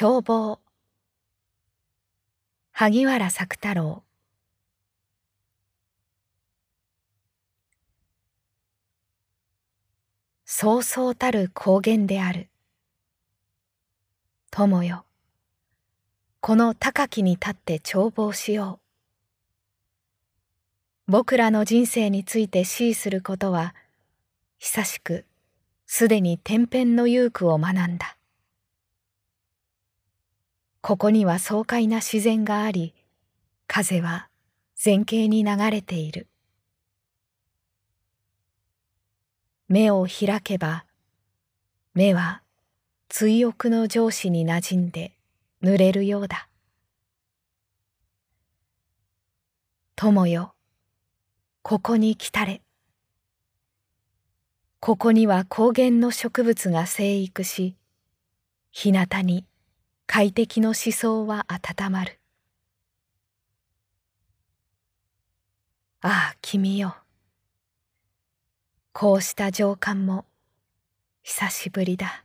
眺望萩原作太郎。そうそうたる高原である。友よ。この高きに立って眺望しよう。僕らの人生について思することは久しくすでに天変の勇句を学んだ。ここには爽快な自然があり風は前景に流れている。目を開けば目は追憶の上司になじんで濡れるようだ。友よここに来たれ。ここには高原の植物が生育し日向に快適の思想は温まる。ああ君よ。こうした情感も久しぶりだ。